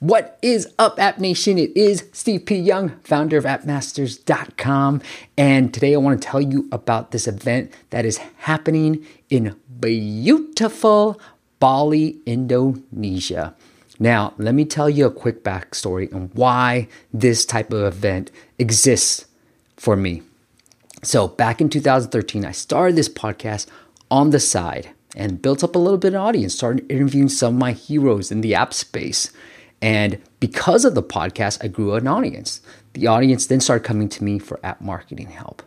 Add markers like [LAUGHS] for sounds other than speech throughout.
What is up, App Nation? It is Steve P. Young, founder of appmasters.com. And today I want to tell you about this event that is happening in beautiful Bali, Indonesia. Now, let me tell you a quick backstory on why this type of event exists for me. So, back in 2013, I started this podcast on the side and built up a little bit of audience, started interviewing some of my heroes in the app space. And because of the podcast, I grew an audience. The audience then started coming to me for app marketing help.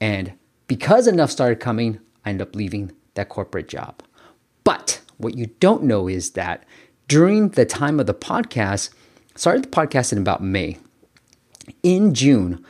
And because enough started coming, I ended up leaving that corporate job. But what you don't know is that during the time of the podcast, started the podcast in about May. In June,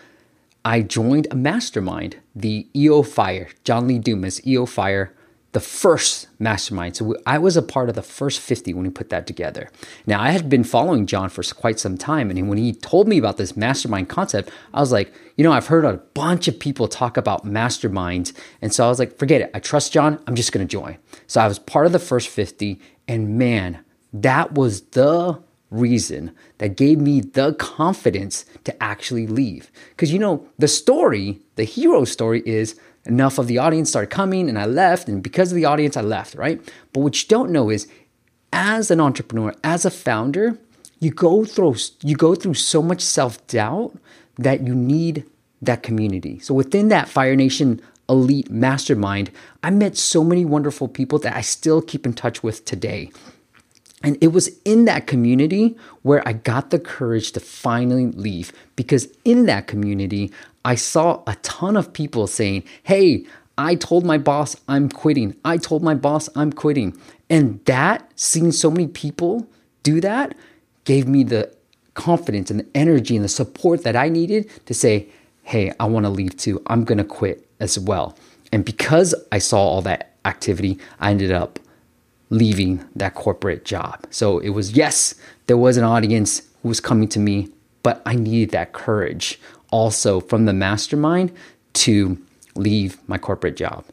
I joined a mastermind, the EO Fire, John Lee Dumas, EO Fire the first mastermind. So I was a part of the first 50 when he put that together. Now, I had been following John for quite some time. And when he told me about this mastermind concept, I was like, you know, I've heard a bunch of people talk about masterminds. And so I was like, forget it. I trust John. I'm just going to join. So I was part of the first 50. And man, that was the reason that gave me the confidence to actually leave. Because, you know, the story, the hero story is, enough of the audience started coming and I left. And because of the audience, I left, right? But what you don't know is as an entrepreneur, as a founder, you go through you go through so much self-doubt that you need that community. So within that Fire Nation elite mastermind, I met so many wonderful people that I still keep in touch with today. And it was in that community where I got the courage to finally leave because in that community, I saw a ton of people saying, Hey, I told my boss I'm quitting. I told my boss I'm quitting. And that, seeing so many people do that, gave me the confidence and the energy and the support that I needed to say, Hey, I want to leave too. I'm to quit as well. And because I saw all that activity, I ended up leaving that corporate job. So it was, yes, there was an audience who was coming to me, but I needed that courage also from the mastermind to leave my corporate job.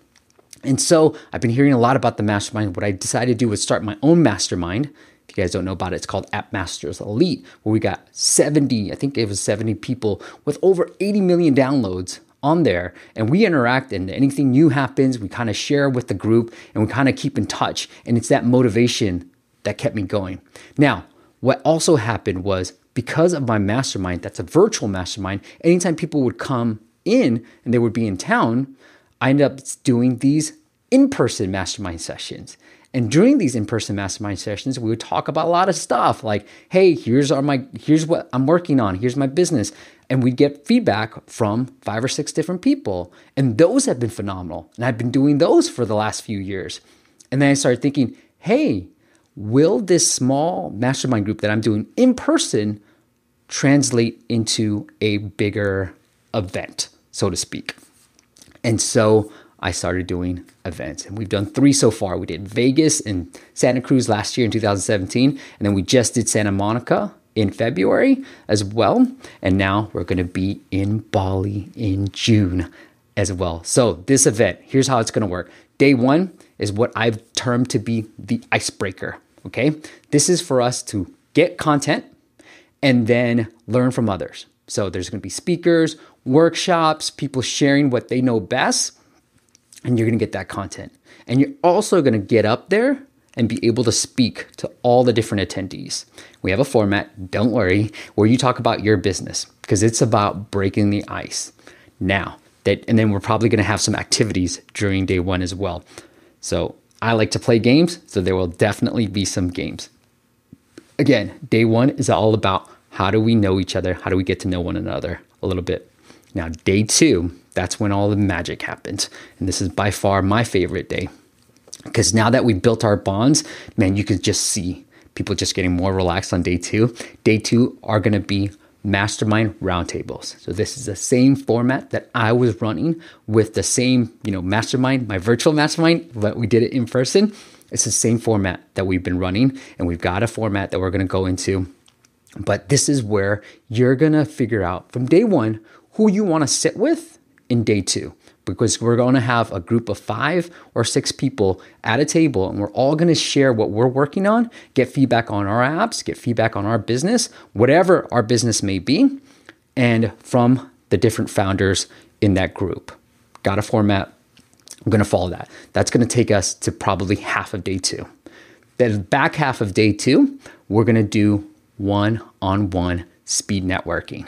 And so I've been hearing a lot about the mastermind. What I decided to do was start my own mastermind. If you guys don't know about it, it's called App Masters Elite, where we got 70, I think it was 70 people with over 80 million downloads on there and we interact and anything new happens we kind of share with the group and we kind of keep in touch and it's that motivation that kept me going now what also happened was because of my mastermind, that's a virtual mastermind, anytime people would come in and they would be in town, I ended up doing these in person mastermind sessions. And during these in-person mastermind sessions, we would talk about a lot of stuff like, "Hey, here's our my here's what I'm working on. Here's my business." And we'd get feedback from five or six different people. And those have been phenomenal. And I've been doing those for the last few years. And then I started thinking, "Hey, will this small mastermind group that I'm doing in person translate into a bigger event, so to speak. And so I started doing events. And we've done three so far. We did Vegas and Santa Cruz last year in 2017. And then we just did Santa Monica in February as well. And now we're going to be in Bali in June as well. So, this event, here's how it's going to work. Day one is what I've termed to be the icebreaker. Okay. This is for us to get content and then learn from others. So there's going to be speakers, workshops, people sharing what they know best, and you're going to get that content. And you're also going to get up there and be able to speak to all the different attendees. We have a format, don't worry, where you talk about your business because it's about breaking the ice. Now, that and then we're probably going to have some activities during day 1 as well. So, I like to play games, so there will definitely be some games again, day one is all about how do we know each other? How do we get to know one another a little bit? Now, day two, that's when all the magic happens. And this is by far my favorite day. Because now that we built our bonds, man, you can just see people just getting more relaxed on day two. Day two are going to be mastermind roundtables. So this is the same format that I was running with the same, you know, mastermind, my virtual mastermind, but we did it in person. It's the same format that we've been running, and we've got a format that we're going to go into. But this is where you're going to figure out from day one who you want to sit with in day two. Because we're going to have a group of five or six people at a table and we're all going to share what we're working on, get feedback on our apps, get feedback on our business, whatever our business may be, and from the different founders in that group. Got a format. I'm going to follow that. That's going to take us to probably half of day two. The back half of day two, we're going to do one on one speed networking.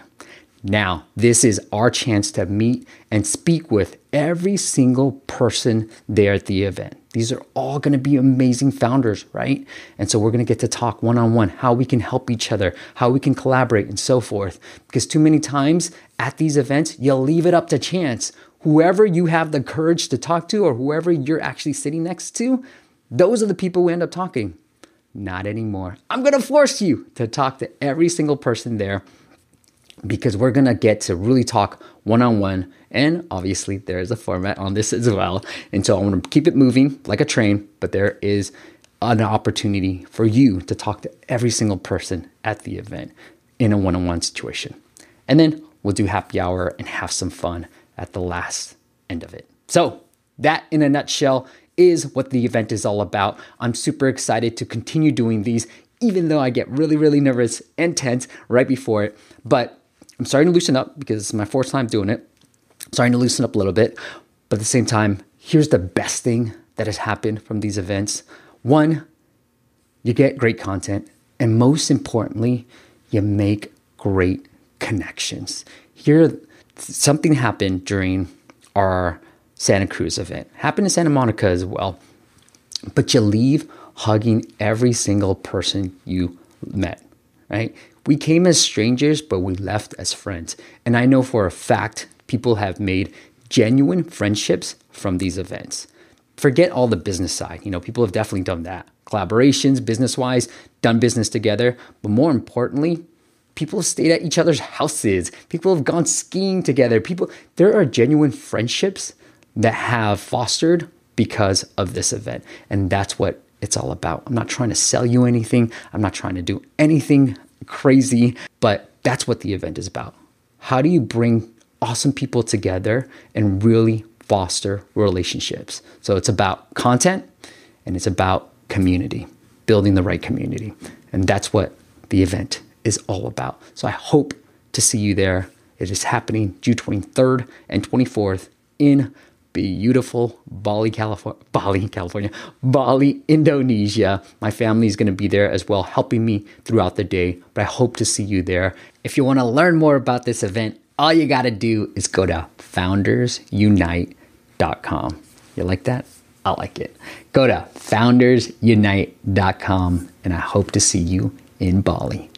Now, this is our chance to meet and speak with every single person there at the event. These are all going to be amazing founders, right? And so we're going to get to talk one on one, how we can help each other, how we can collaborate, and so forth. Because too many times at these events, you'll leave it up to chance. Whoever you have the courage to talk to, or whoever you're actually sitting next to, those are the people who end up talking. Not anymore. I'm going to force you to talk to every single person there because we're gonna get to really talk one on one. And obviously, there is a format on this as well. And so I wanna keep it moving like a train, but there is an opportunity for you to talk to every single person at the event in a one on one situation. And then we'll do happy hour and have some fun at the last end of it. So, that in a nutshell is what the event is all about. I'm super excited to continue doing these, even though I get really, really nervous and tense right before it. But I'm starting to loosen up because it's my fourth time doing it. I'm starting to loosen up a little bit. But at the same time, here's the best thing that has happened from these events. One, you get great content. And most importantly, you make great connections. Here, something happened during our Santa Cruz event, happened in Santa Monica as well. But you leave hugging every single person you met, right? We came as strangers, but we left as friends. And I know for a fact people have made genuine friendships from these events. Forget all the business side. You know, people have definitely done that. Collaborations, business wise, done business together. But more importantly, people have stayed at each other's houses. People have gone skiing together. People, there are genuine friendships that have fostered because of this event. And that's what it's all about. I'm not trying to sell you anything. I'm not trying to do anything crazy, but that's what the event is about. How do you bring awesome people together and really foster relationships? So it's about content and it's about community, building the right community. And that's what the event is all about. So I hope to see you there. It is happening June 23rd and 24th in beautiful Bali, California, Bali, [LAUGHS] California, Bali, Indonesia. My family is going to be there as well, helping me throughout the day. But I hope to see you there. If you want to learn more about this event, all you got to do is go to foundersunite.com. You like that? I like it. Go to foundersunite.com and I hope to see you in Bali.